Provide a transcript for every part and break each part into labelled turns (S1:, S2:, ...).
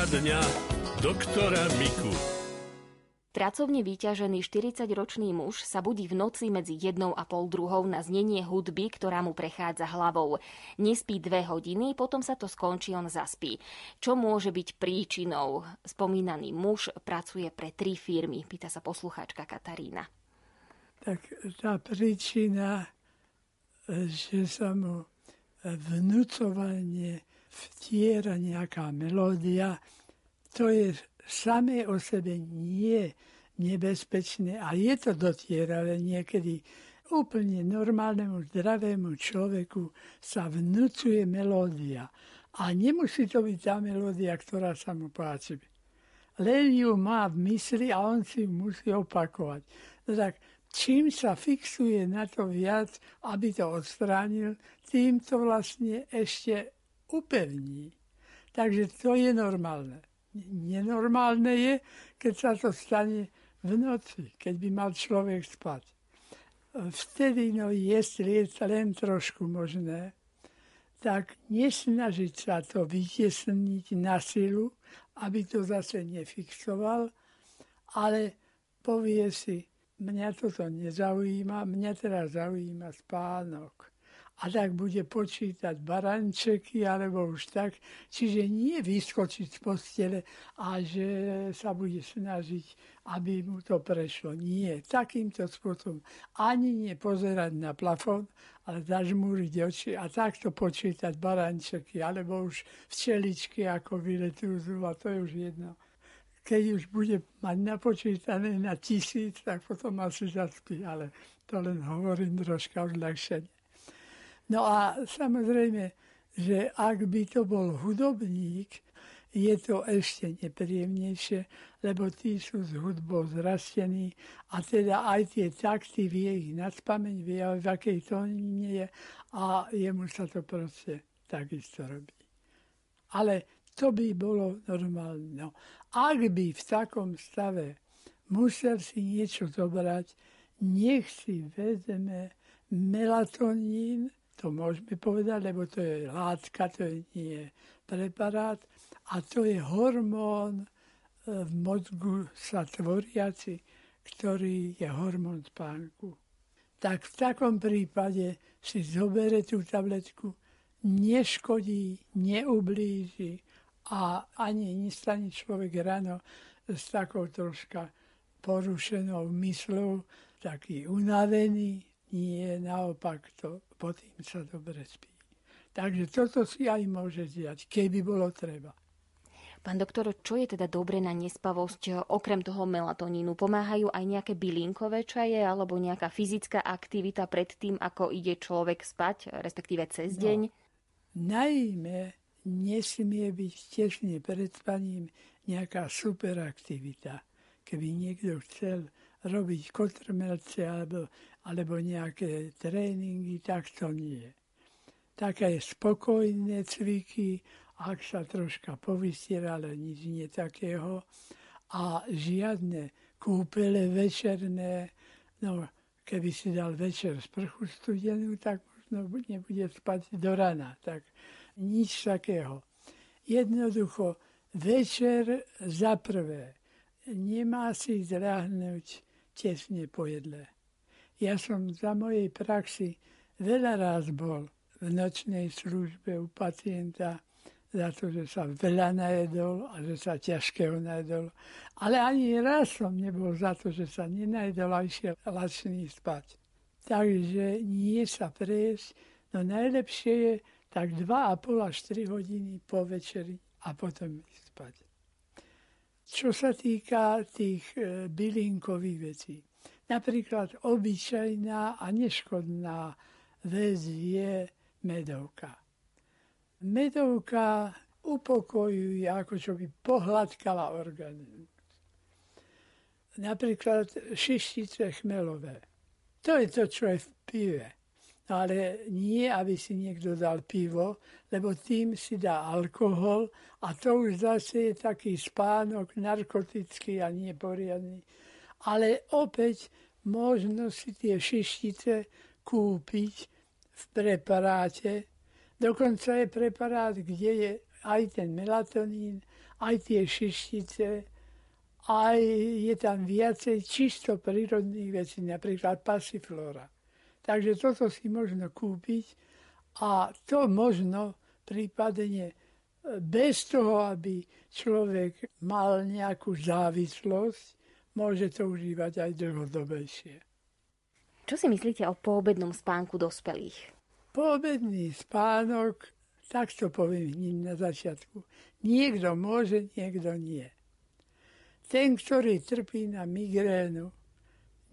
S1: Poradňa doktora Miku.
S2: Pracovne vyťažený 40-ročný muž sa budí v noci medzi jednou a pol druhou na znenie hudby, ktorá mu prechádza hlavou. Nespí dve hodiny, potom sa to skončí, on zaspí. Čo môže byť príčinou? Spomínaný muž pracuje pre tri firmy, pýta sa poslucháčka Katarína.
S3: Tak tá príčina, že sa mu vnúcovanie vtiera nejaká melódia, to je samé o sebe nie nebezpečné a je to dotieravé niekedy úplne normálnemu, zdravému človeku sa vnúcuje melódia. A nemusí to byť tá melódia, ktorá sa mu páči. Len ju má v mysli a on si ju musí opakovať. No tak čím sa fixuje na to viac, aby to odstránil, tým to vlastne ešte upevní. Takže to je normálne. Nenormálne je, keď sa to stane v noci, keď by mal človek spať. Vtedy, no jestli je len trošku možné, tak nesnažiť sa to vytiesniť na silu, aby to zase nefixoval, ale povie si, mňa toto nezaujíma, mňa teraz zaujíma spánok a tak bude počítať barančeky alebo už tak. Čiže nie vyskočiť z postele a že sa bude snažiť, aby mu to prešlo. Nie, takýmto spôsobom. Ani nie pozerať na plafón, ale zažmúriť oči a takto počítať barančeky alebo už včeličky, ako vyletujú a to je už jedno. Keď už bude mať napočítané na tisíc, tak potom asi zaspí, ale to len hovorím troška odľahšenie. No a samozrejme, že ak by to bol hudobník, je to ešte nepríjemnejšie, lebo tí sú s hudbou zrastení a teda aj tie takty vie ich na spameň, vie v akej tónine je a jemu sa to proste takisto robí. Ale to by bolo normálne. No, ak by v takom stave musel si niečo zobrať, nech si vezme melatonín, to môžeme povedať, lebo to je látka, to je nie preparát a to je hormón e, v mozgu sa tvoriaci, ktorý je hormón spánku. Tak v takom prípade si zobere tú tabletku, neškodí, neublíži a ani nestane človek ráno s takou troška porušenou myslou, taký unavený, nie, naopak to tým sa dobre spí. Takže toto si aj môže diať, keby bolo treba.
S2: Pán doktor, čo je teda dobre na nespavosť okrem toho melatonínu? Pomáhajú aj nejaké bylinkové čaje alebo nejaká fyzická aktivita pred tým, ako ide človek spať, respektíve cez no, deň?
S3: Najmä nesmie byť tesne pred spaním nejaká superaktivita. Keby niekto chcel robiť kotrmelce alebo alebo nejaké tréningy, tak to nie. Také spokojné cviky, ak sa troška povystiera, ale nič nie takého. A žiadne kúpele večerné, no keby si dal večer sprchu studenú, tak možno nebude spať do rana. Tak nič takého. Jednoducho, večer za prvé nemá si zľahnúť tesne po jedle. Ja som za mojej praxi veľa raz bol v nočnej službe u pacienta za to, že sa veľa najedol a že sa ťažkého najedol. Ale ani raz som nebol za to, že sa nenajedol a išiel lačný spať. Takže nie sa prejsť, no najlepšie je tak 2,5 až 3 hodiny po večeri a potom ísť spať. Čo sa týka tých e, bylinkových vecí, Napríklad obyčajná a neškodná vec je medovka. Medovka upokojuje, ako čo by pohľadkala organizmus. Napríklad šištice chmelové. To je to, čo je v pive. Ale nie, aby si niekto dal pivo, lebo tým si dá alkohol a to už zase je taký spánok narkotický a neporiadný ale opäť možno si tie šištice kúpiť v preparáte. Dokonca je preparát, kde je aj ten melatonín, aj tie šištice, aj je tam viacej čisto prírodných vecí, napríklad pasiflora. Takže toto si možno kúpiť a to možno prípadne bez toho, aby človek mal nejakú závislosť, môže to užívať aj dlhodobejšie.
S2: Čo si myslíte o poobednom spánku dospelých?
S3: Poobedný spánok, tak to poviem hneď na začiatku. Niekto môže, niekto nie. Ten, ktorý trpí na migrénu,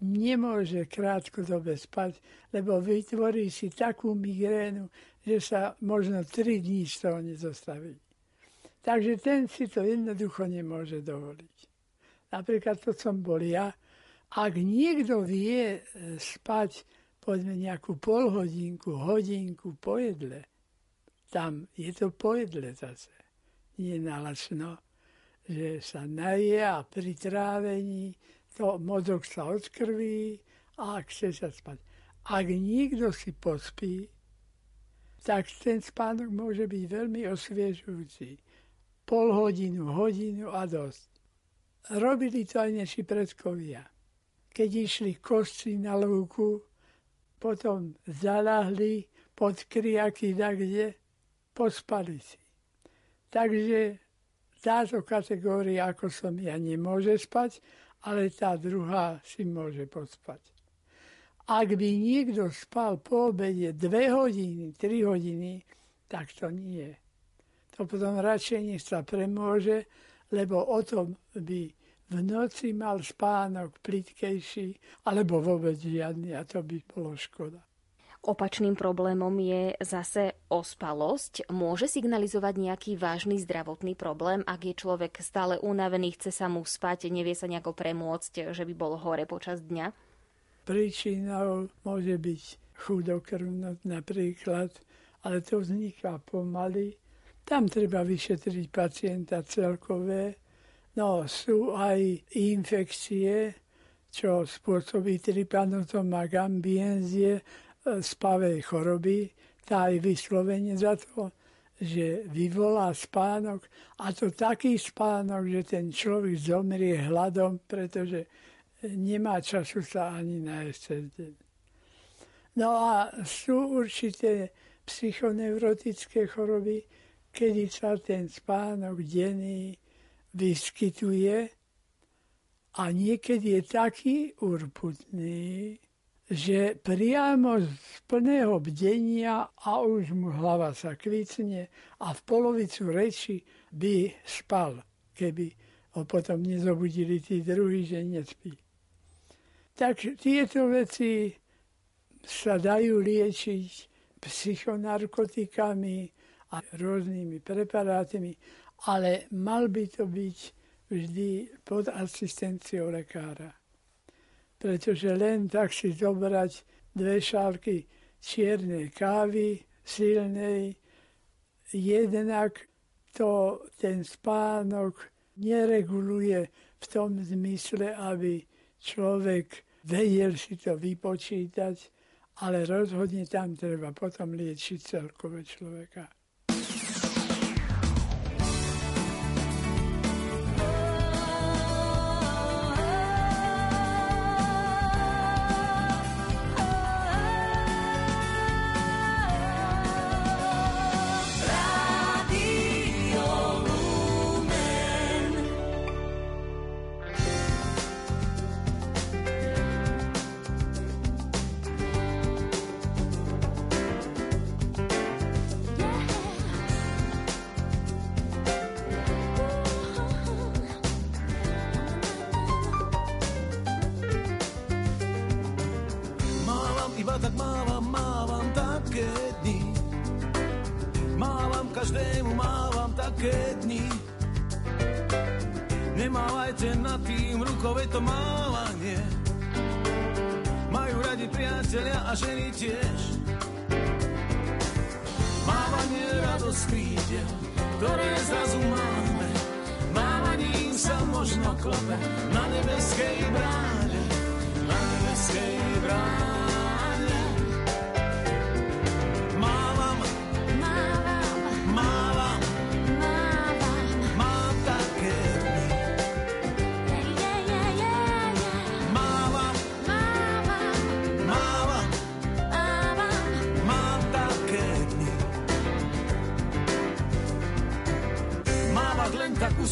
S3: nemôže krátkodobé spať, lebo vytvorí si takú migrénu, že sa možno 3 dní z toho nezostaví. Takže ten si to jednoducho nemôže dovoliť. Napríklad to som bol ja. Ak niekto vie e, spať povedzme nejakú polhodinku, hodinku po jedle, tam je to po jedle zase. Nie nalačno, že sa naje a pri trávení to mozog sa odkrví a chce sa spať. Ak niekto si pospí, tak ten spánok môže byť veľmi osviežujúci. Pol hodinu, hodinu a dosť. Robili to aj naši predkovia. Keď išli kosci na lúku, potom zalahli pod kriaky kde, pospali si. Takže táto kategória, ako som ja, nemôže spať, ale tá druhá si môže pospať. Ak by niekto spal po obede 2 hodiny, 3 hodiny, tak to nie. To potom radšej nech sa premôže, lebo o tom by v noci mal spánok plitkejší, alebo vôbec žiadny a to by bolo škoda.
S2: Opačným problémom je zase ospalosť. Môže signalizovať nejaký vážny zdravotný problém, ak je človek stále unavený, chce sa mu spať, nevie sa nejako premôcť, že by bol hore počas dňa?
S3: Príčinou môže byť chudokrvnosť napríklad, ale to vzniká pomaly. Tam treba vyšetriť pacienta celkové. No sú aj infekcie, čo spôsobí trypanotom a gambienzie, spavej choroby, tá je vyslovene za to, že vyvolá spánok a to taký spánok, že ten človek zomrie hladom, pretože nemá času sa ani nájsť cez deň. No a sú určité psychoneurotické choroby, kedy sa ten spánok denný vyskytuje a niekedy je taký urputný, že priamo z plného bdenia a už mu hlava sa kvicne a v polovicu reči by spal, keby ho potom nezobudili tí druhí, že nespí. Tak tieto veci sa dajú liečiť psychonarkotikami a rôznymi preparátmi, ale mal by to byť vždy pod asistenciou lekára pretože len tak si zobrať dve šálky čiernej kávy, silnej, jednak to ten spánok nereguluje v tom zmysle, aby človek vedel si to vypočítať, ale rozhodne tam treba potom liečiť celkové človeka.
S4: ktoré zrazu máme. Mávaním sa možno klope na nebeskej bráne, na nebeskej bráne.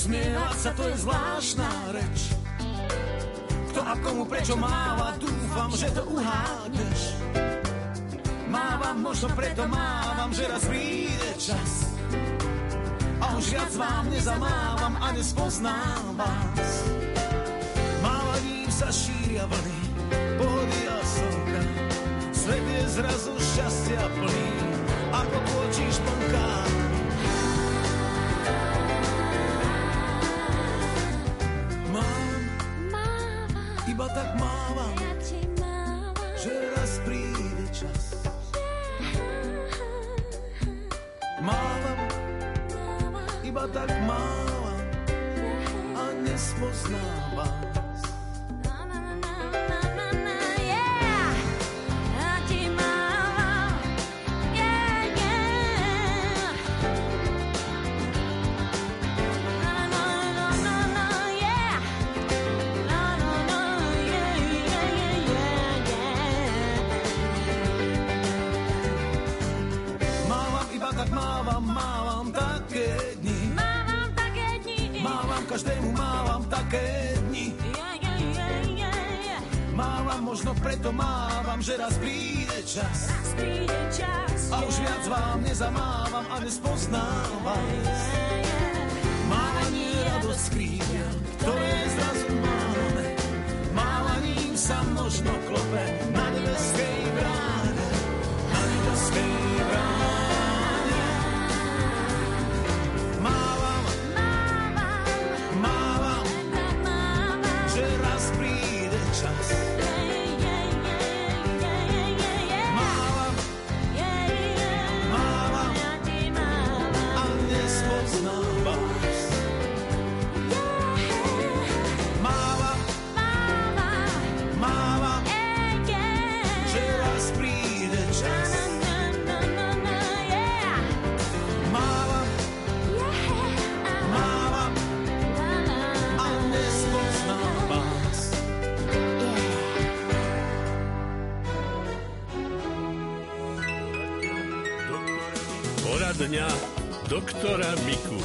S4: Usmievať sa, to je zvláštna reč. Kto a komu prečo máva, dúfam, že to uhádneš. Mávam, možno preto mávam, že raz príde čas. A už viac vám nezamávam a nespoznám vás. Mávaním sa šíria vlny, pohody a slnka. Svet je zrazu šťastia plný, tak mávam a nespoznávam. Mávam, vám nezamávam a nespoznám
S1: doktora Miku.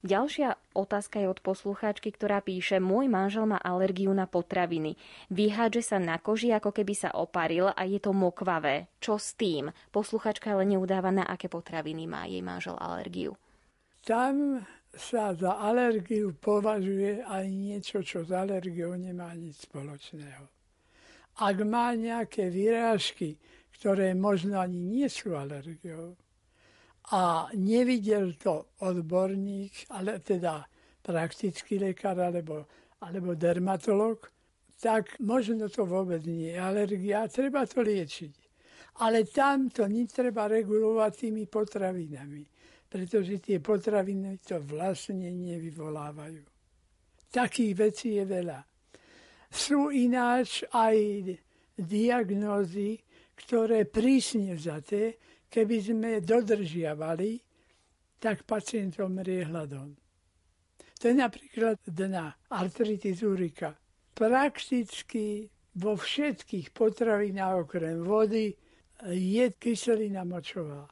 S2: Ďalšia otázka je od poslucháčky, ktorá píše Môj manžel má alergiu na potraviny. Vyhádže sa na koži, ako keby sa oparil a je to mokvavé. Čo s tým? Posluchačka ale neudáva, na aké potraviny má jej manžel alergiu.
S3: Tam sa za alergiu považuje aj niečo, čo s alergiou nemá nič spoločného. Ak má nejaké výrážky, ktoré možno ani nie sú alergiou, a nevidel to odborník, ale teda praktický lekár alebo, alebo dermatolog, tak možno to vôbec nie je alergia, treba to liečiť. Ale tam to netreba regulovať tými potravinami, pretože tie potraviny to vlastne nevyvolávajú. Takých vecí je veľa. Sú ináč aj diagnózy, ktoré prísne vzaté keby sme dodržiavali, tak pacient omrie hladom. To je napríklad na artritis urika. Prakticky vo všetkých potravinách okrem vody je kyselina močová.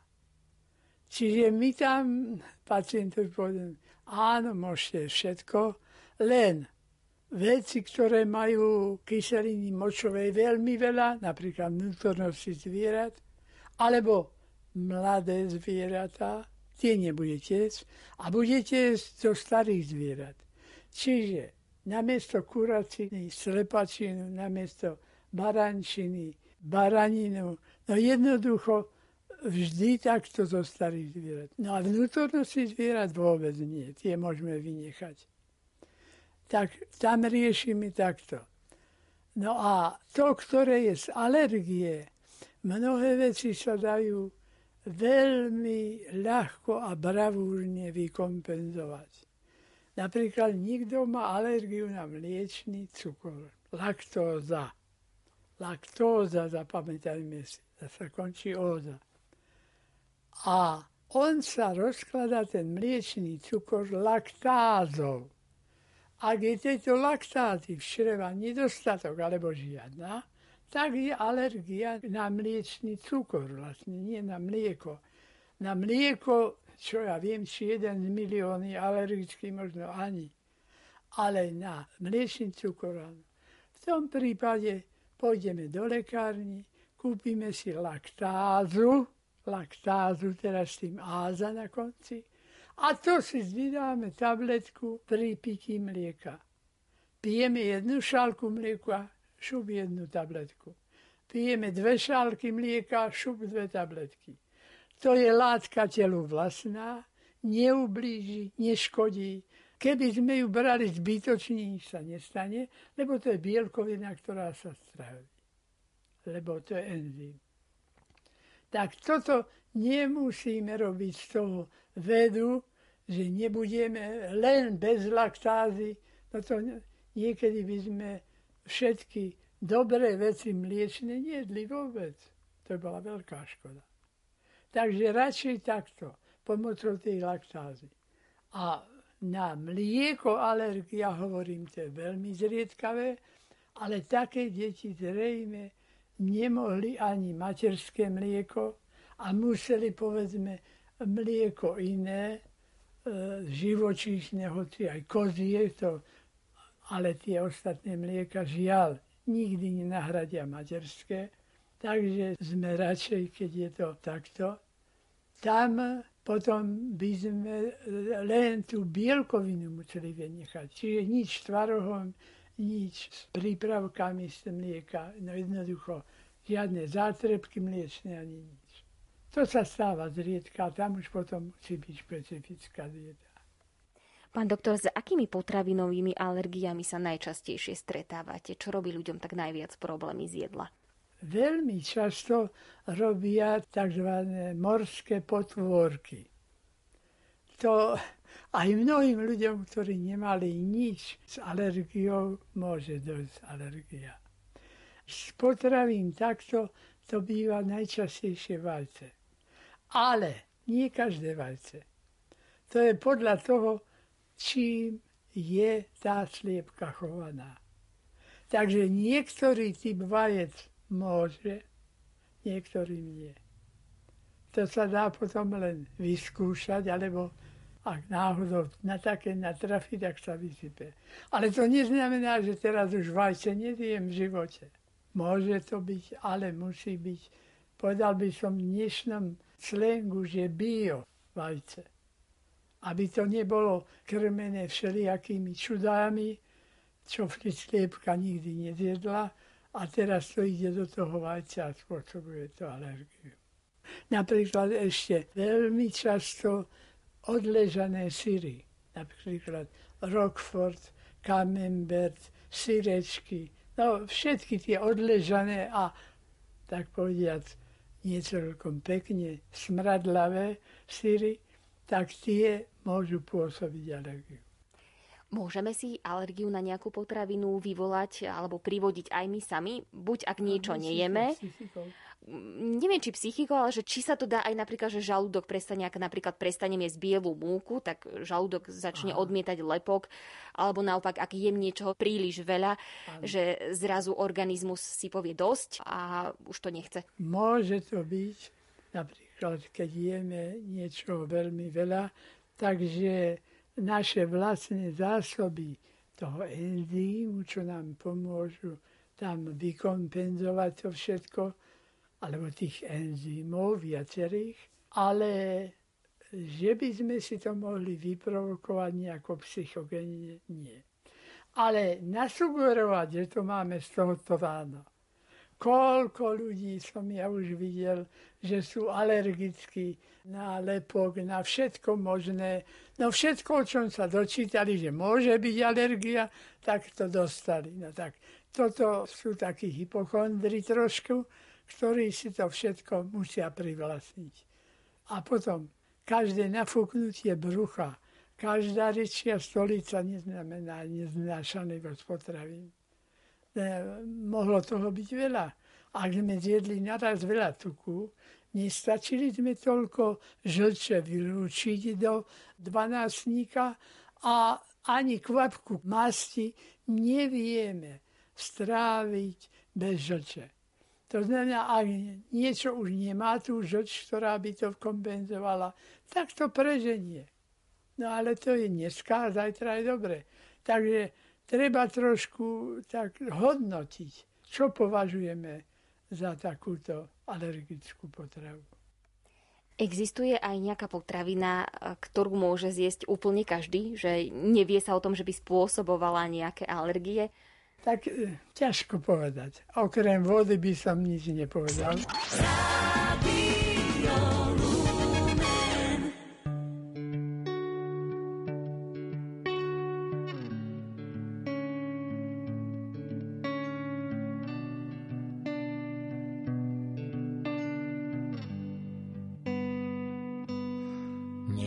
S3: Čiže my tam pacientovi povedeme, áno, môžete všetko, len veci, ktoré majú kyseliny močovej veľmi veľa, napríklad vnútornosti zvierat, alebo mladé zvieratá, tie nebudete jesť a budete jesť zo starých zvierat. Čiže namiesto kuraciny, slepačinu, namiesto barančiny, baraninu, no jednoducho vždy takto zo starých zvierat. No a vnútornosti zvierat vôbec nie, tie môžeme vynechať. Tak tam riešime takto. No a to, ktoré je z alergie, mnohé veci sa dajú veľmi ľahko a bravúrne vykompenzovať. Napríklad nikto má alergiu na mliečný cukor, laktóza. Laktóza, zapamätajme si, sa končí óza. A on sa rozkladá, ten mliečný cukor, laktázou. Ak je tejto laktázy v čreva nedostatok alebo žiadna, tak je alergia na mliečný cukor, vlastne nie na mlieko. Na mlieko čo ja viem, či jeden z milióny alergický, možno ani. Ale na mliečný cukor. V tom prípade pôjdeme do lekárny, kúpime si laktázu, laktázu, teraz s tým áza na konci, a to si vydáme tabletku pri pití mlieka. Pijeme jednu šálku mlieka, šup jednu tabletku. Pijeme dve šálky mlieka, šup dve tabletky. To je látka telu vlastná, neublíži, neškodí. Keby sme ju brali zbytočne, nič sa nestane, lebo to je bielkovina, ktorá sa stráví. Lebo to je enzym. Tak toto nemusíme robiť z toho vedu, že nebudeme len bez laktázy, no to niekedy by sme všetky dobré veci mliečne nejedli vôbec. To bola veľká škoda. Takže radšej takto, pomocou tej laktázy. A na mlieko alergia, hovorím, to je veľmi zriedkavé, ale také deti zrejme nemohli ani materské mlieko a museli, povedzme, mlieko iné, e, živočíšne, hoci aj kozie, to, ale tie ostatné mlieka žiaľ nikdy nenahradia materské. Takže sme radšej, keď je to takto. Tam potom by sme len tú bielkovinu museli vynechať. Čiže nič s tvarohom, nič s prípravkami z mlieka. No jednoducho, žiadne zátrebky mliečne ani nič. To sa stáva zriedka, tam už potom musí byť špecifická dieta.
S2: Pán doktor, s akými potravinovými alergiami sa najčastejšie stretávate? Čo robí ľuďom tak najviac problémy z jedla?
S3: Veľmi často robia tzv. morské potvorky. To aj mnohým ľuďom, ktorí nemali nič s alergiou, môže dojsť alergia. Z potravín takto to býva najčastejšie vajce. Ale nie každé vajce. To je podľa toho, čím je tá sliepka chovaná. Takže niektorý typ vajec môže, niektorý nie. To sa dá potom len vyskúšať, alebo ak náhodou na také natrafi, tak sa vysype. Ale to neznamená, že teraz už vajce nediem v živote. Môže to byť, ale musí byť, povedal by som v dnešnom slengu, že bio vajce. Aby to nebolo krmené všelijakými čudami, čo sliepka nikdy nezjedla. A teraz to ide do toho vajca a spôsobuje to alergiu. Napríklad ešte veľmi často odležané syry, napríklad Rockford, Camembert, syrečky, no všetky tie odležané a tak povediac nie celkom pekne smradlavé syry, tak tie môžu pôsobiť alergiu.
S2: Môžeme si alergiu na nejakú potravinu vyvolať alebo privodiť aj my sami, buď ak niečo nejeme, neviem či psychikou, ale že či sa to dá aj napríklad, že žalúdok prestane, ak napríklad prestanem jesť bielú múku, tak žalúdok začne Aha. odmietať lepok, alebo naopak, ak jem niečoho príliš veľa, Aha. že zrazu organizmus si povie dosť a už to nechce.
S3: Môže to byť, napríklad, keď jeme niečo veľmi veľa, takže naše vlastné zásoby toho enzýmu, čo nám pomôžu tam vykompenzovať to všetko, alebo tých enzymov viacerých, ale že by sme si to mohli vyprovokovať nejako psychogenne, nie. Ale nasugerovať, že to máme z tohoto ráno. Koľko ľudí som ja už videl, že sú alergickí na lepok, na všetko možné. No všetko, o čom sa dočítali, že môže byť alergia, tak to dostali. No tak toto sú takí hypochondri trošku, ktorí si to všetko musia privlastniť. A potom každé nafúknutie brucha, každá rečia stolica neznamená neznášanlivosť potravín. E, mohlo toho byť veľa. Ak sme zjedli naraz veľa tuku, nestačili sme toľko žlče vylúčiť do dvanáctníka a ani kvapku masti nevieme stráviť bez žlče. To znamená, ak niečo už nemá tú žlč, ktorá by to kompenzovala, tak to preženie. No ale to je dneska, zajtra je dobre. Takže treba trošku tak hodnotiť, čo považujeme za takúto alergickú potravu.
S2: Existuje aj nejaká potravina, ktorú môže zjesť úplne každý? Že nevie sa o tom, že by spôsobovala nejaké alergie?
S3: Tak e, ťažko povedať. Okrem vody by som nič nepovedal.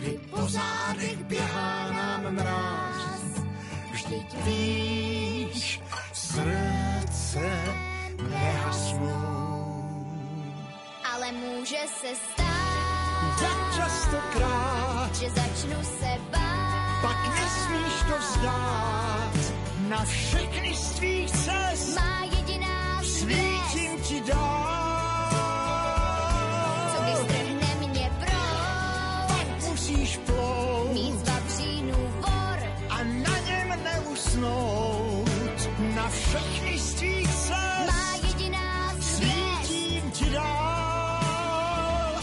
S5: kdy po zádech běhá nám mráz. Vždyť víš, srdce nehasnou.
S6: Ale může se stát,
S5: Tak častokrát,
S6: že začnu se bát.
S5: pak nesmíš to vzdát. Na všechny z tvých cest
S6: Má jediná
S5: svítím všechny z tvých cest
S6: má jediná
S5: svítím ti dál.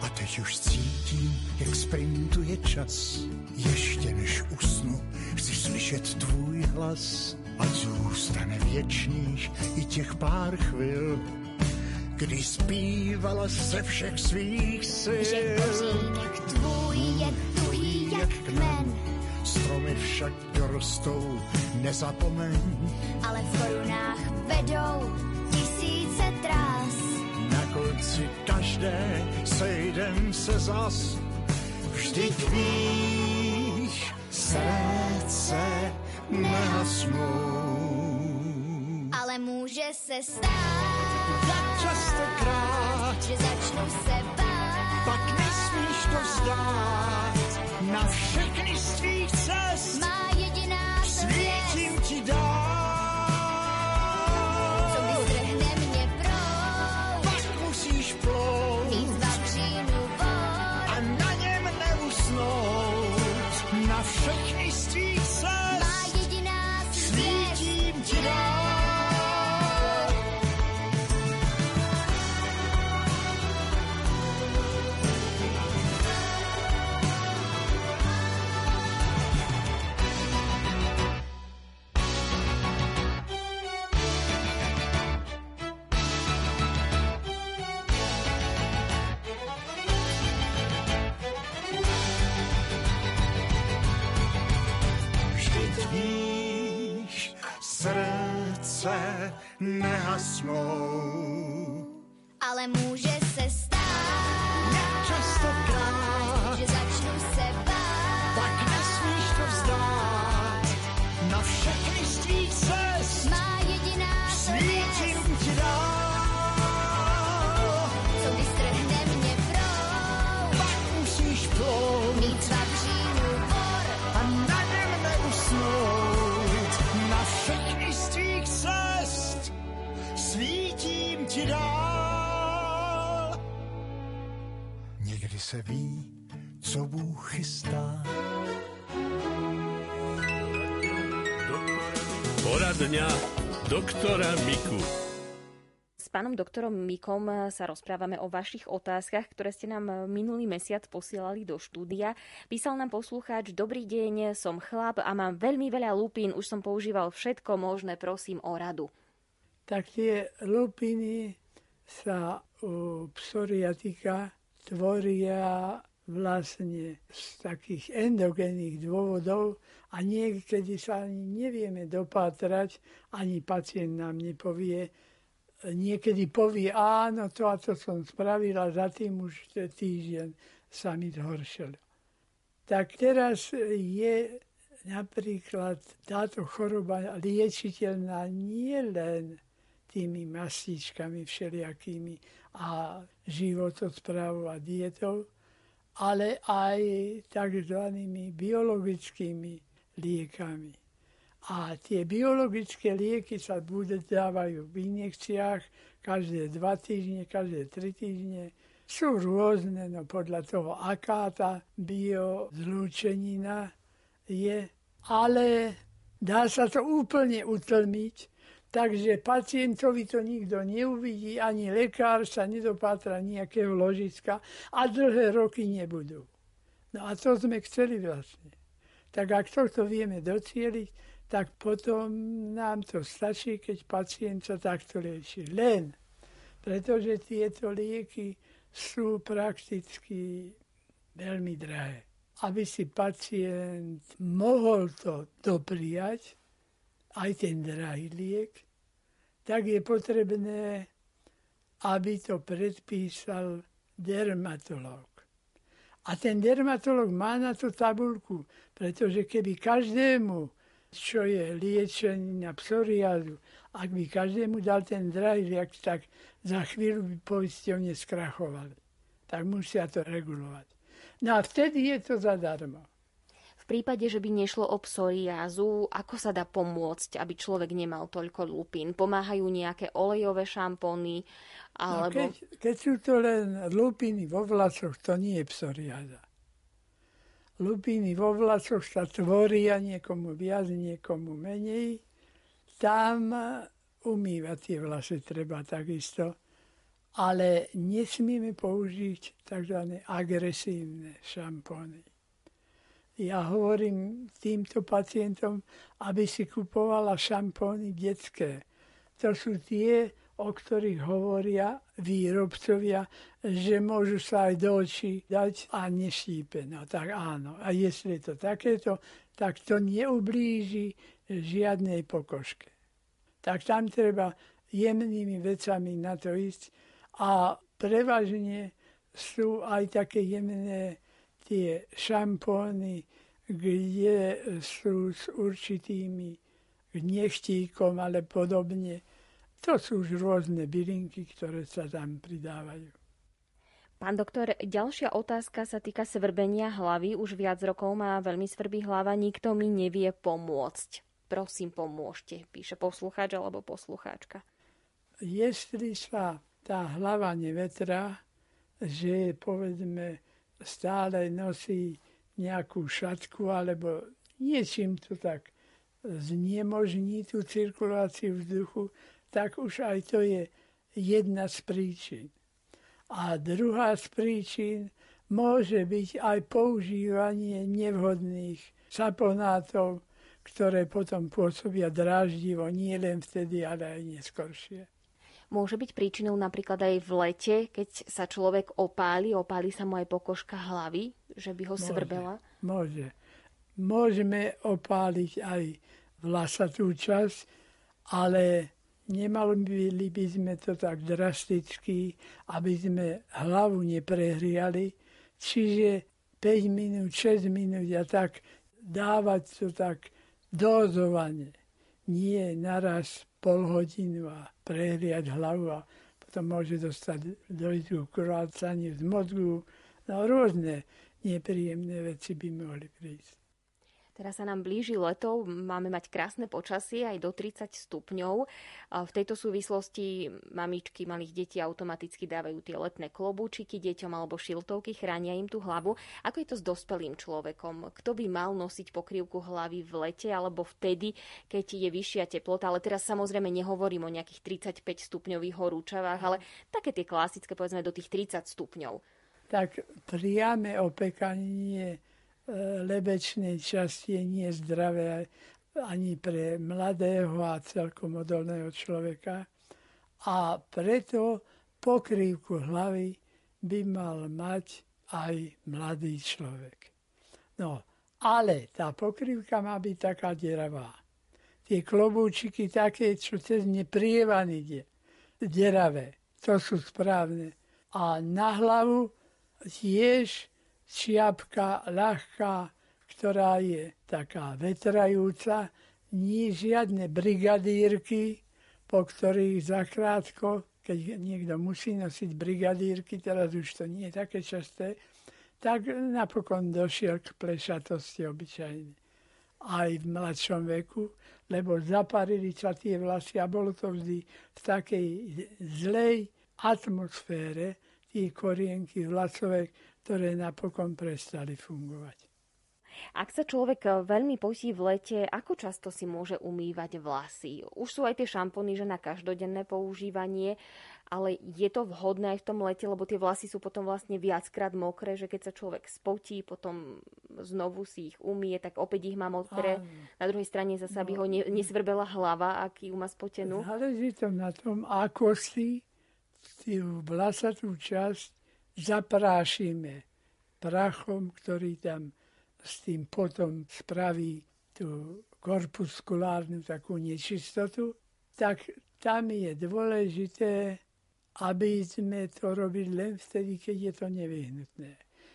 S5: A teď už cítím, jak sprintuje čas. Ještě než usnu, chci slyšet tvůj hlas. A zůstane věčných i těch pár chvil, kdy zpívala ze všech svých sil.
S6: Že kořínek tvůj je tuhý jak kmen,
S5: Stromy však dorostou, nezapomeň.
S6: ale v korunách vedou tisíce trás.
S5: Na konci každé sejdem se zas. Vždyť víš, srdce nehasnou.
S6: Ale může se stát,
S5: Tak častokrát,
S6: že začnu se bát.
S5: pak nesmíš to vzdát. Na všechny z tvých cest
S6: Má jediná svět,
S5: svítím ti dál. Nehasnou.
S6: Ale může
S5: se ví, co Bůh chystá.
S1: Poradňa doktora Miku.
S2: S pánom doktorom Mikom sa rozprávame o vašich otázkach, ktoré ste nám minulý mesiac posielali do štúdia. Písal nám poslucháč, dobrý deň, som chlap a mám veľmi veľa lupín, už som používal všetko možné, prosím o radu.
S3: Tak tie lupiny sa u psoriatika tvoria vlastne z takých endogénnych dôvodov a niekedy sa ani nevieme dopátrať, ani pacient nám nepovie, niekedy povie áno, to a to som spravila, za tým už týždeň sa mi zhoršilo. Tak teraz je napríklad táto choroba liečiteľná nie len tými mastičkami všelijakými a životosprávou a dietou, ale aj tzv. biologickými liekami. A tie biologické lieky sa bude dávajú v injekciách každé dva týždne, každé tri týždne. Sú rôzne, no podľa toho, aká tá biozlúčenina je, ale dá sa to úplne utlmiť, takže pacientovi to nikto neuvidí, ani lekár sa nedopátra nejakého ložiska a dlhé roky nebudú. No a to sme chceli vlastne. Tak ak tohto vieme docieliť, tak potom nám to stačí, keď pacient sa takto lieči. Len pretože tieto lieky sú prakticky veľmi drahé. Aby si pacient mohol to dopriať, aj ten drahý liek, tak je potrebné, aby to predpísal dermatolog. A ten dermatolog má na to tabulku, pretože keby každému čo je liečenie na psoriázu. Ak by každému dal ten drahý liek, tak za chvíľu by poisťovne skrachovali. Tak musia to regulovať. No a vtedy je to zadarmo.
S2: V prípade, že by nešlo o psoriázu, ako sa dá pomôcť, aby človek nemal toľko lupín? Pomáhajú nejaké olejové šampóny?
S3: Alebo... No keď, keď sú to len lupiny vo vlasoch, to nie je psoriáza lupiny vo vlasoch sa tvoria niekomu viac, niekomu menej. Tam umývať tie vlasy treba takisto, ale nesmieme použiť tzv. agresívne šampóny. Ja hovorím týmto pacientom, aby si kupovala šampóny detské. To sú tie, o ktorých hovoria výrobcovia, že môžu sa aj do očí dať a nešípe. No tak áno. A jestli je to takéto, tak to neublíži žiadnej pokožke. Tak tam treba jemnými vecami na to ísť a prevažne sú aj také jemné tie šampóny, kde sú s určitými nechtíkom, ale podobne to sú už rôzne bylinky, ktoré sa tam pridávajú.
S2: Pán doktor, ďalšia otázka sa týka svrbenia hlavy. Už viac rokov má veľmi svrbí hlava, nikto mi nevie pomôcť. Prosím, pomôžte, píše poslucháč alebo poslucháčka.
S3: Jestli sa tá hlava nevetrá, že povedzme stále nosí nejakú šatku alebo niečím to tak znemožní tú cirkuláciu vzduchu, tak už aj to je jedna z príčin. A druhá z príčin môže byť aj používanie nevhodných saponátov, ktoré potom pôsobia dráždivo nie len vtedy, ale aj neskoršie.
S2: Môže byť príčinou napríklad aj v lete, keď sa človek opáli, opáli sa mu aj pokožka hlavy, že by ho
S3: môže,
S2: svrbela?
S3: Môže. Môžeme opáliť aj vlasatú časť, ale Nemali by sme to tak drasticky, aby sme hlavu neprehriali, čiže 5 minút, 6 minút a tak dávať to tak dozovane. Nie naraz pol hodinu a prehriať hlavu a potom môže dostať dojdu krvácanie z mozgu. No rôzne nepríjemné veci by mohli prísť.
S2: Teraz sa nám blíži leto, máme mať krásne počasie aj do 30 stupňov. V tejto súvislosti mamičky malých detí automaticky dávajú tie letné klobúčiky deťom alebo šiltovky, chránia im tú hlavu. Ako je to s dospelým človekom? Kto by mal nosiť pokrývku hlavy v lete alebo vtedy, keď je vyššia teplota? Ale teraz samozrejme nehovorím o nejakých 35 stupňových horúčavách, ale také tie klasické, povedzme, do tých 30 stupňov.
S3: Tak priame opekanie lebečnej časti je zdravé ani pre mladého a celkom odolného človeka. A preto pokrývku hlavy by mal mať aj mladý človek. No, ale tá pokrývka má byť taká deravá. Tie klobúčiky také, čo cez ne prievan ide. deravé. To sú správne. A na hlavu tiež čiapka ľahká, ktorá je taká vetrajúca, nie žiadne brigadírky, po ktorých zakrátko, keď niekto musí nosiť brigadírky, teraz už to nie je také časté, tak napokon došiel k plešatosti obyčajne. Aj v mladšom veku, lebo zaparili sa tie vlasy a bolo to vždy v takej zlej atmosfére, tie korienky vlasové, ktoré napokon prestali fungovať.
S2: Ak sa človek veľmi potí v lete, ako často si môže umývať vlasy? Už sú aj tie šampóny, že na každodenné používanie, ale je to vhodné aj v tom lete, lebo tie vlasy sú potom vlastne viackrát mokré, že keď sa človek spotí, potom znovu si ich umie, tak opäť ich má mokré. Na druhej strane zase, aby ho ne, nesvrbela hlava, aký ju má spotenú.
S3: Záleží to na tom, ako si tú vlasatú časť zaprášime prachom, ktorý tam s tým potom spraví tú korpuskulárnu takú nečistotu, tak tam je dôležité, aby sme to robili len vtedy, keď je to nevyhnutné.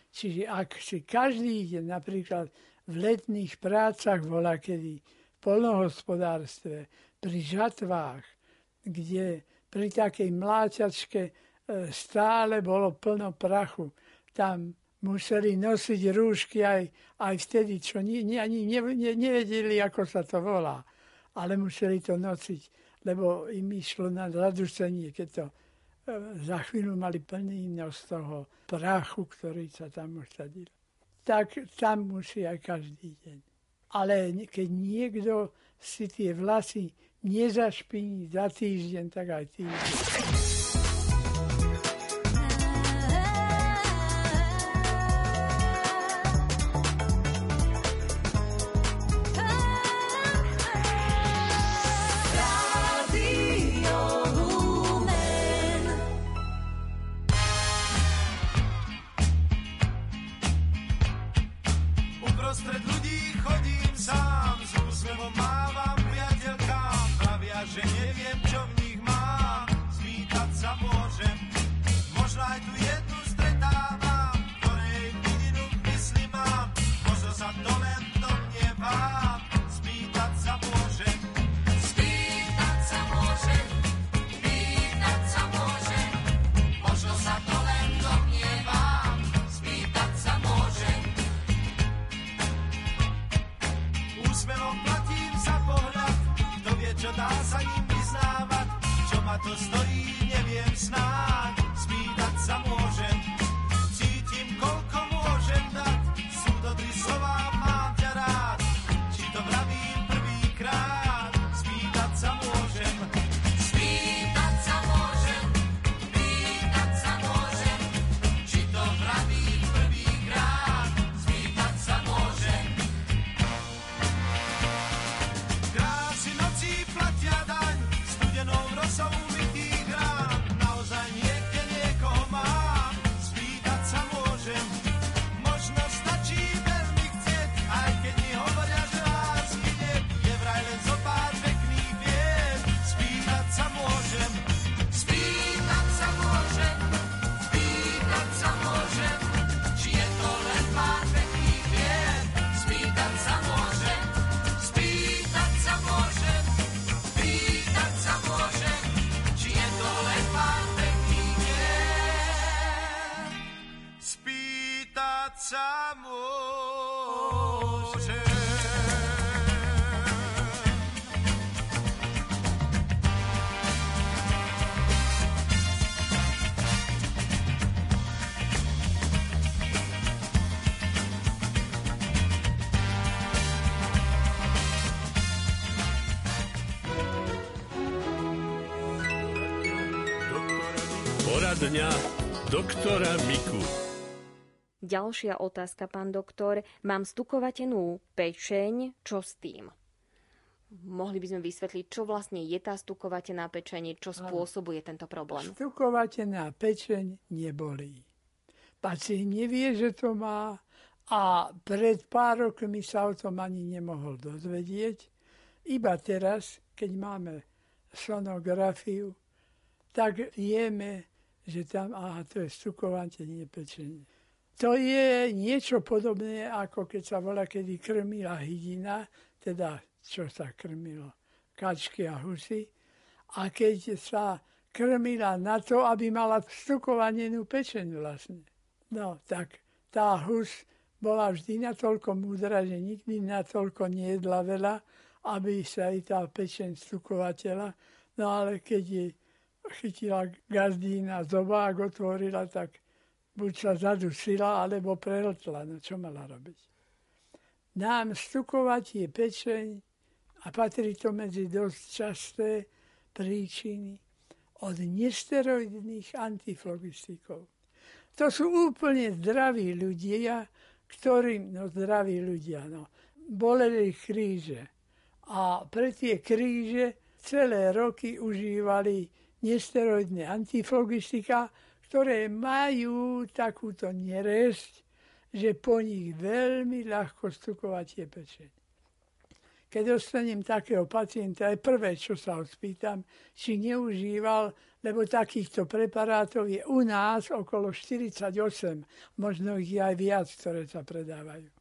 S3: Čiže ak si každý ide napríklad v letných prácach volá kedy v polnohospodárstve, pri žatvách, kde pri takej mláťačke e, stále bolo plno prachu, tam museli nosiť rúšky aj, aj vtedy, čo ni, ni, ani ne, ne, nevedeli, ako sa to volá. Ale museli to nosiť, lebo im išlo na zadusenie, keď to e, za chvíľu mali plný nos toho prachu, ktorý sa tam usadil. Tak tam musí aj každý deň. Ale keď niekto si tie vlasy nezašpiní za týždeň, tak aj týždeň.
S1: Poradňa doktora Miku.
S2: Ďalšia otázka, pán doktor. Mám stukovatenú pečeň, čo s tým? Mohli by sme vysvetliť, čo vlastne je tá stukovatená pečenie, čo spôsobuje tento problém.
S3: Stukovatená pečeň nebolí. Pacient nevie, že to má a pred pár rokmi sa o tom ani nemohol dozvedieť. Iba teraz, keď máme sonografiu, tak vieme, že tam, aha, to je stukovanie, nie pečenie. To je niečo podobné, ako keď sa volá, kedy krmila hydina, teda čo sa krmilo, kačky a husy. A keď sa krmila na to, aby mala stukovanenú pečeň vlastne. No, tak tá hus bola vždy natoľko múdra, že nikdy natoľko nejedla veľa, aby sa jej tá pečeň stukovateľa. No ale keď jej chytila gazdína zobák, otvorila, tak buď sa zadusila, alebo prehltla. No čo mala robiť? Nám stukovať je pečeň a patrí to medzi dosť časté príčiny od nesteroidných antiflogistikov. To sú úplne zdraví ľudia, ktorým, no zdraví ľudia, no, boleli kríže. A pre tie kríže celé roky užívali nesteroidné antiflogistika, ktoré majú takúto neresť, že po nich veľmi ľahko stukovatie pečeň. Keď dostanem takého pacienta, aj prvé, čo sa ho spýtam, či neužíval, lebo takýchto preparátov je u nás okolo 48, možno ich je aj viac, ktoré sa predávajú.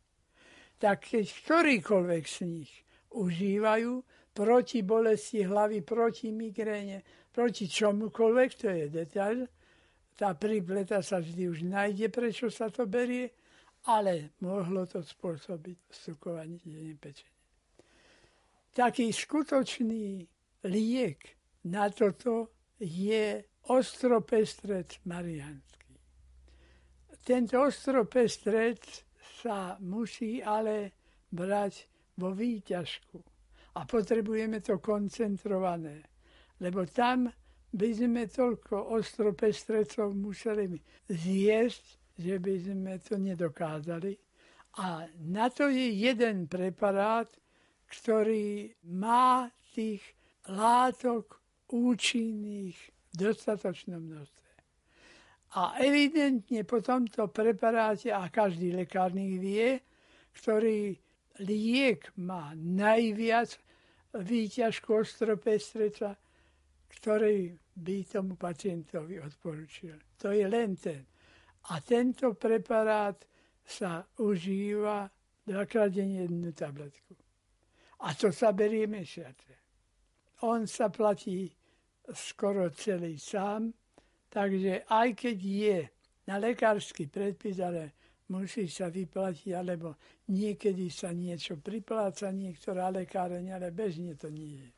S3: Tak keď ktorýkoľvek z nich užívajú proti bolesti hlavy, proti migréne, proti čomukoľvek, to je detail, tá prípleta sa vždy už nájde, prečo sa to berie, ale mohlo to spôsobiť vstukovanie pečenia. Taký skutočný liek na toto je ostropestrec marianský. Tento ostropestrec sa musí ale brať vo výťažku a potrebujeme to koncentrované, lebo tam by sme toľko ostropestrecov museli zjesť, že by sme to nedokázali. A na to je jeden preparát, ktorý má tých látok účinných v dostatočnom množstve. A evidentne po tomto preparáte, a každý lekárnik vie, ktorý liek má najviac výťažku ostropestreca, ktorý by tomu pacientovi odporučil. To je len ten. A tento preparát sa užíva dvakrát denne jednu tabletku. A to sa berie mesiace. On sa platí skoro celý sám, takže aj keď je na lekársky predpis, ale musí sa vyplatiť, alebo niekedy sa niečo pripláca, niektorá lekáreň, ale bežne to nie je.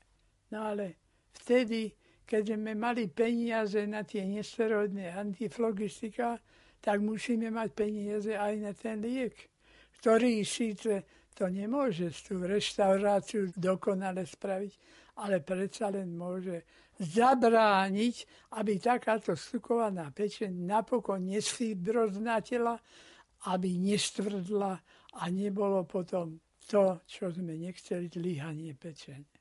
S3: No ale vtedy keď sme mali peniaze na tie nesteroidné antiflogistika, tak musíme mať peniaze aj na ten liek, ktorý síce to nemôže tú reštauráciu dokonale spraviť, ale predsa len môže zabrániť, aby takáto stukovaná pečeň napokon nesfibroznatela, aby nestvrdla a nebolo potom to, čo sme nechceli, zlyhanie pečene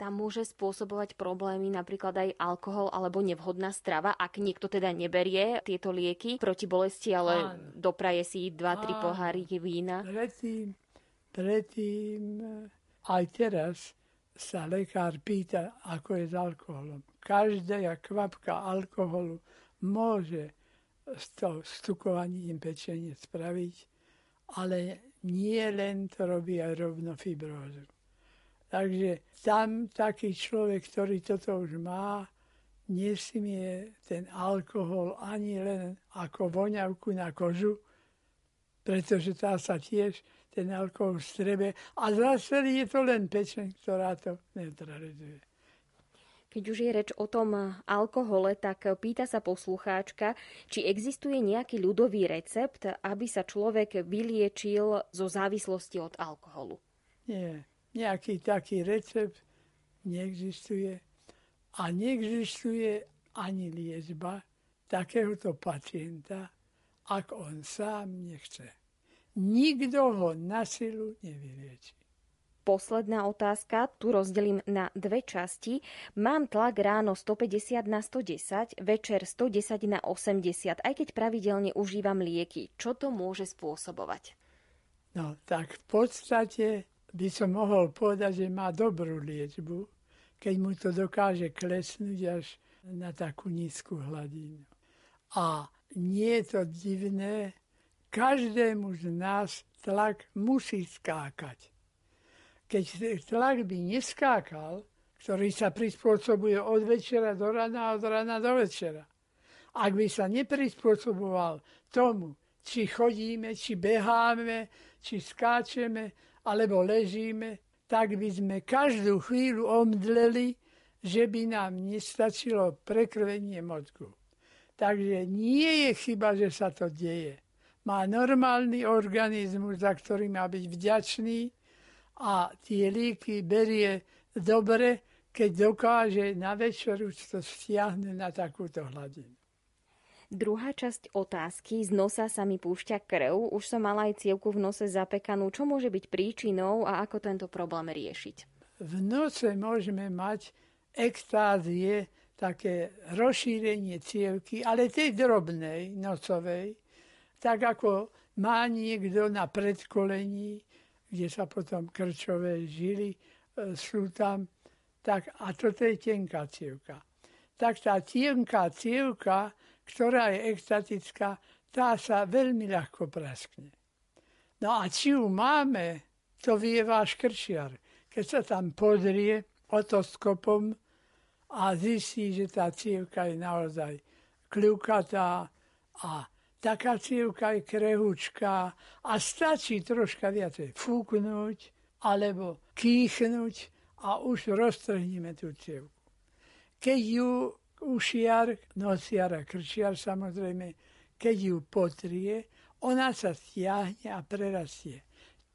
S2: tam môže spôsobovať problémy napríklad aj alkohol alebo nevhodná strava, ak niekto teda neberie tieto lieky proti bolesti, ale Áno. dopraje si 2-3 poháriky vína.
S3: Predtým, predtým aj teraz sa lekár pýta, ako je s alkoholom. Každá kvapka alkoholu môže s to stukovaním pečenie spraviť, ale nie len to robí aj rovno fibrózu. Takže tam taký človek, ktorý toto už má, nesmie ten alkohol ani len ako voňavku na kožu, pretože tá sa tiež ten alkohol strebe. A zase je to len pečeň, ktorá to neutralizuje.
S2: Keď už je reč o tom alkohole, tak pýta sa poslucháčka, či existuje nejaký ľudový recept, aby sa človek vyliečil zo závislosti od alkoholu.
S3: Nie nejaký taký recept neexistuje a neexistuje ani liečba takéhoto pacienta, ak on sám nechce. Nikto ho na silu nevylieči.
S2: Posledná otázka, tu rozdelím na dve časti. Mám tlak ráno 150 na 110, večer 110 na 80, aj keď pravidelne užívam lieky. Čo to môže spôsobovať?
S3: No, tak v podstate by som mohol povedať, že má dobrú liečbu, keď mu to dokáže klesnúť až na takú nízku hladinu. A nie je to divné, každému z nás tlak musí skákať. Keď tlak by neskákal, ktorý sa prispôsobuje od večera do rana a od rana do večera. Ak by sa neprispôsoboval tomu, či chodíme, či beháme, či skáčeme, alebo ležíme, tak by sme každú chvíľu omdleli, že by nám nestačilo prekrvenie mozgu. Takže nie je chyba, že sa to deje. Má normálny organizmus, za ktorý má byť vďačný a tie líky berie dobre, keď dokáže na večeru to stiahnuť na takúto hladinu.
S2: Druhá časť otázky, z nosa sa mi púšťa krv, už som mala aj cievku v nose zapekanú. Čo môže byť príčinou a ako tento problém riešiť?
S3: V nose môžeme mať extázie, také rozšírenie cievky, ale tej drobnej, nocovej, tak ako má niekto na predkolení, kde sa potom krčové žily e, sú tam, tak a toto je tenká cievka. Tak tá tenká cievka, ktorá je extatická, tá sa veľmi ľahko praskne. No a či ju máme, to vie váš krčiar. Keď sa tam pozrie otoskopom a zistí, že tá cievka je naozaj kľukatá a taká cievka je krehúčka a stačí troška viacej fúknuť alebo kýchnuť a už roztrhneme tú cievku. Keď ju ušiar, nosiar a krčiar samozrejme, keď ju potrie, ona sa stiahne a prerastie.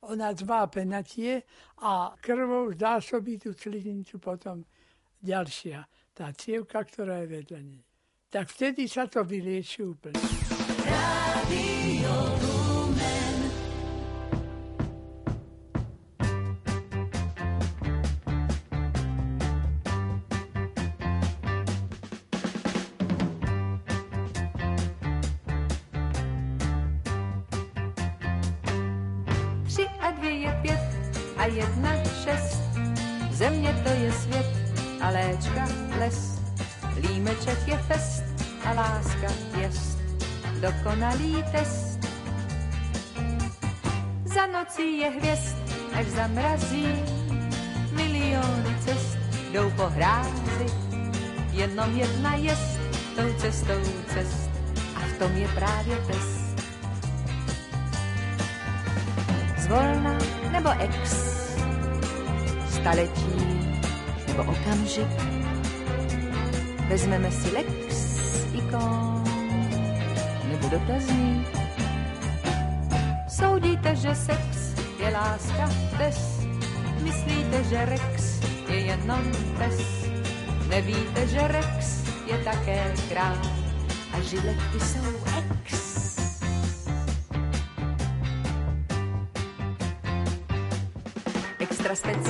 S3: Ona zvápe na tie a krvou zásobí tú sliznicu potom ďalšia, tá cievka, ktorá je vedľa nej. Tak vtedy sa to vylieči úplne. Radio
S7: dokonalý test. Za nocí je hvězd, až zamrazí, miliony cest jdou po hrázi, jenom jedna jest tou cestou cest a v tom je právě test. Zvolna nebo ex, staletí nebo okamžik, Vezmeme si lexikon nebo dotazník. Soudíte, že sex je láska bez, myslíte, že rex je jenom pes. Nevíte, že rex je také král a žilety jsou ex. Extra speciál.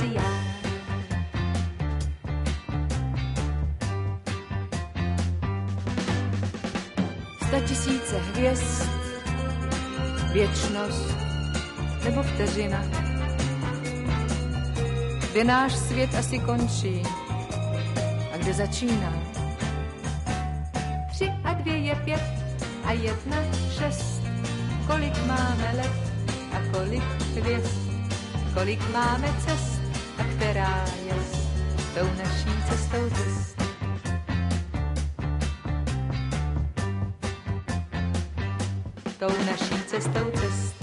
S7: Věčnost nebo vteřina. Kde náš svět asi končí a kde začíná. Tři a dvě je pět a jedna šest. Kolik máme let a kolik hvězd, kolik máme cest a která je tou naší cestou cest. Tou naší cestou cest.